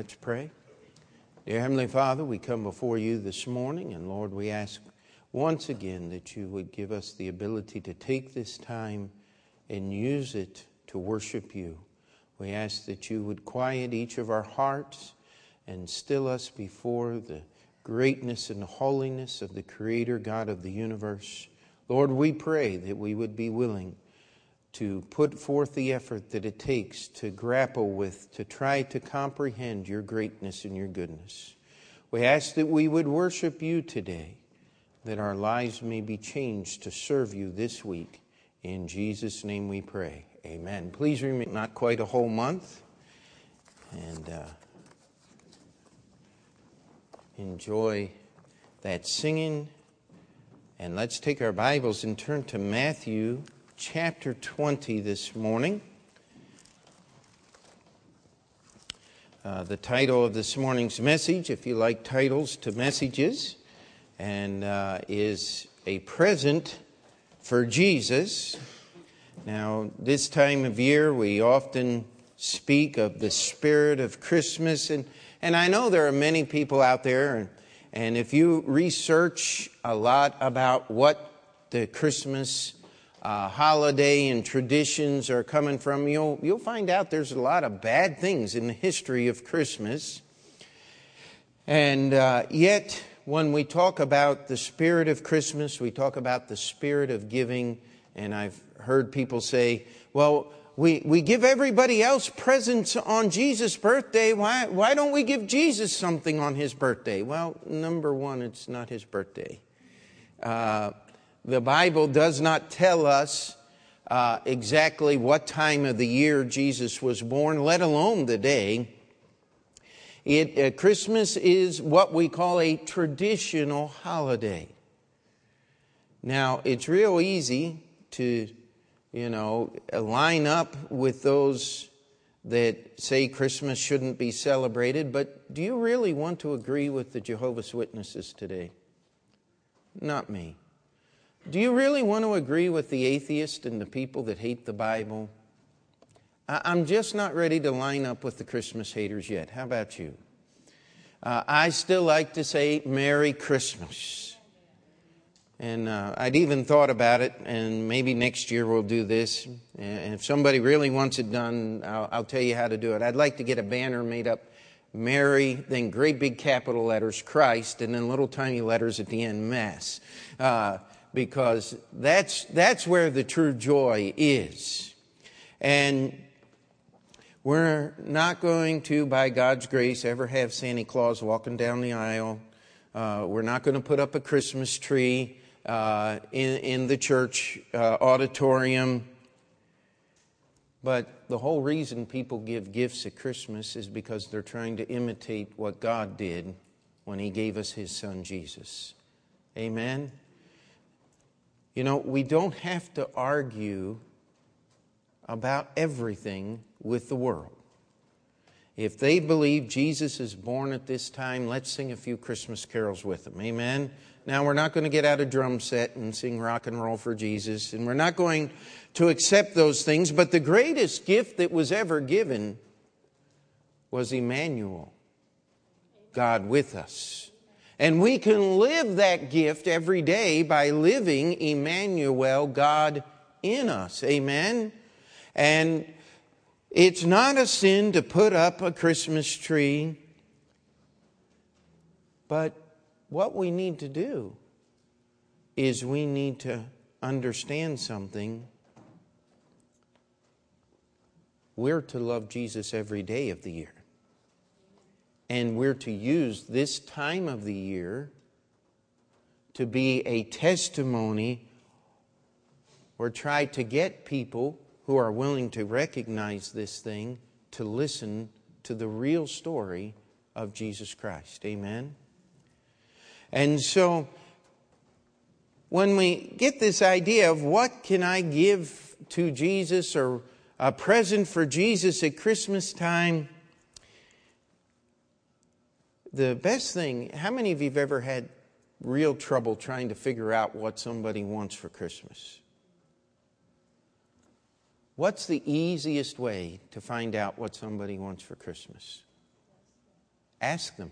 Let's pray. Dear Heavenly Father, we come before you this morning, and Lord, we ask once again that you would give us the ability to take this time and use it to worship you. We ask that you would quiet each of our hearts and still us before the greatness and holiness of the Creator God of the universe. Lord, we pray that we would be willing to put forth the effort that it takes to grapple with, to try to comprehend your greatness and your goodness. We ask that we would worship you today, that our lives may be changed to serve you this week. In Jesus' name we pray. Amen. Please remember, not quite a whole month, and uh, enjoy that singing. And let's take our Bibles and turn to Matthew chapter 20 this morning. Uh, the title of this morning's message, if you like titles to messages, and uh, is A Present for Jesus. Now, this time of year, we often speak of the spirit of Christmas, and, and I know there are many people out there, and, and if you research a lot about what the Christmas uh, holiday and traditions are coming from, you'll, you'll find out there's a lot of bad things in the history of Christmas. And uh, yet, when we talk about the spirit of Christmas, we talk about the spirit of giving. And I've heard people say, well, we, we give everybody else presents on Jesus' birthday. Why, why don't we give Jesus something on his birthday? Well, number one, it's not his birthday. Uh, the Bible does not tell us uh, exactly what time of the year Jesus was born, let alone the day. It, uh, Christmas is what we call a traditional holiday. Now, it's real easy to, you know, line up with those that say Christmas shouldn't be celebrated, but do you really want to agree with the Jehovah's Witnesses today? Not me. Do you really want to agree with the atheist and the people that hate the Bible? I'm just not ready to line up with the Christmas haters yet. How about you? Uh, I still like to say Merry Christmas. And uh, I'd even thought about it, and maybe next year we'll do this. And if somebody really wants it done, I'll, I'll tell you how to do it. I'd like to get a banner made up Merry, then great big capital letters, Christ, and then little tiny letters at the end, Mass. Uh, because that's, that's where the true joy is. And we're not going to, by God's grace, ever have Santa Claus walking down the aisle. Uh, we're not going to put up a Christmas tree uh, in, in the church uh, auditorium. But the whole reason people give gifts at Christmas is because they're trying to imitate what God did when He gave us His Son Jesus. Amen? You know, we don't have to argue about everything with the world. If they believe Jesus is born at this time, let's sing a few Christmas carols with them. Amen. Now, we're not going to get out a drum set and sing rock and roll for Jesus, and we're not going to accept those things, but the greatest gift that was ever given was Emmanuel, God with us. And we can live that gift every day by living Emmanuel, God in us. Amen? And it's not a sin to put up a Christmas tree, but what we need to do is we need to understand something. We're to love Jesus every day of the year. And we're to use this time of the year to be a testimony or try to get people who are willing to recognize this thing to listen to the real story of Jesus Christ. Amen? And so, when we get this idea of what can I give to Jesus or a present for Jesus at Christmas time, the best thing, how many of you have ever had real trouble trying to figure out what somebody wants for Christmas? What's the easiest way to find out what somebody wants for Christmas? Ask them.